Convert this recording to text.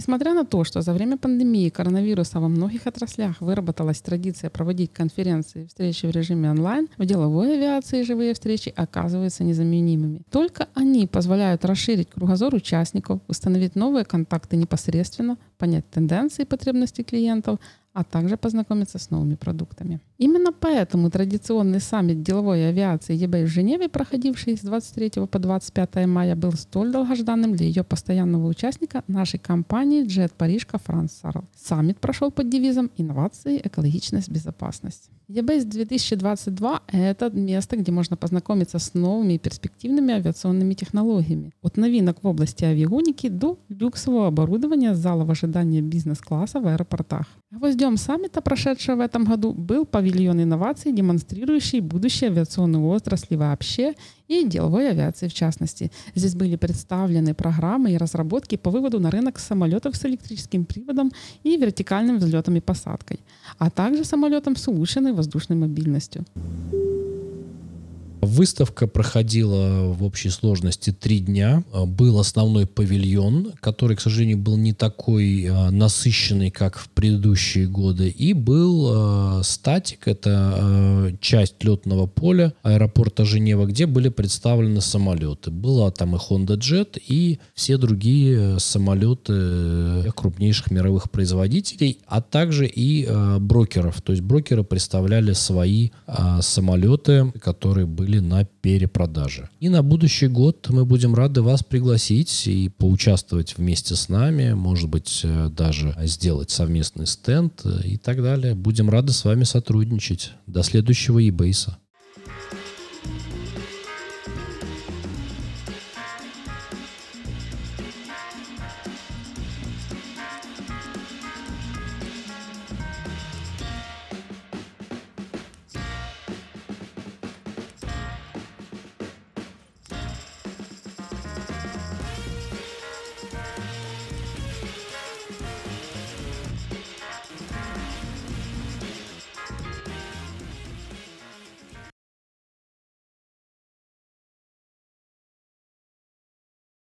Несмотря на то, что за время пандемии коронавируса во многих отраслях выработалась традиция проводить конференции и встречи в режиме онлайн, в деловой авиации живые встречи оказываются незаменимыми. Только они позволяют расширить кругозор участников, установить новые контакты непосредственно, понять тенденции и потребности клиентов, а также познакомиться с новыми продуктами. Именно поэтому традиционный саммит деловой авиации eBay в Женеве, проходивший с 23 по 25 мая, был столь долгожданным для ее постоянного участника, нашей компании Jet Парижка Франс Сарл. Саммит прошел под девизом «Инновации, экологичность, безопасность». eBay 2022 — это место, где можно познакомиться с новыми и перспективными авиационными технологиями. От новинок в области авионики до люксового оборудования зала в бизнес-класса в аэропортах. Гвоздем саммита, прошедшего в этом году, был павильон инноваций, демонстрирующий будущее авиационной отрасли вообще и деловой авиации в частности. Здесь были представлены программы и разработки по выводу на рынок самолетов с электрическим приводом и вертикальным взлетом и посадкой, а также самолетом с улучшенной воздушной мобильностью. Выставка проходила в общей сложности три дня. Был основной павильон, который, к сожалению, был не такой а, насыщенный, как в предыдущие годы. И был а, статик, это часть летного поля аэропорта Женева, где были представлены самолеты. Была там и Honda Jet, и все другие самолеты э, крупнейших мировых производителей, а также и брокеров. То есть брокеры представляли свои самолеты, которые были на перепродаже. И на будущий год мы будем рады вас пригласить и поучаствовать вместе с нами, может быть, э, даже сделать совместный стенд и так далее. Будем рады с вами сотрудничать. До следующего eBay.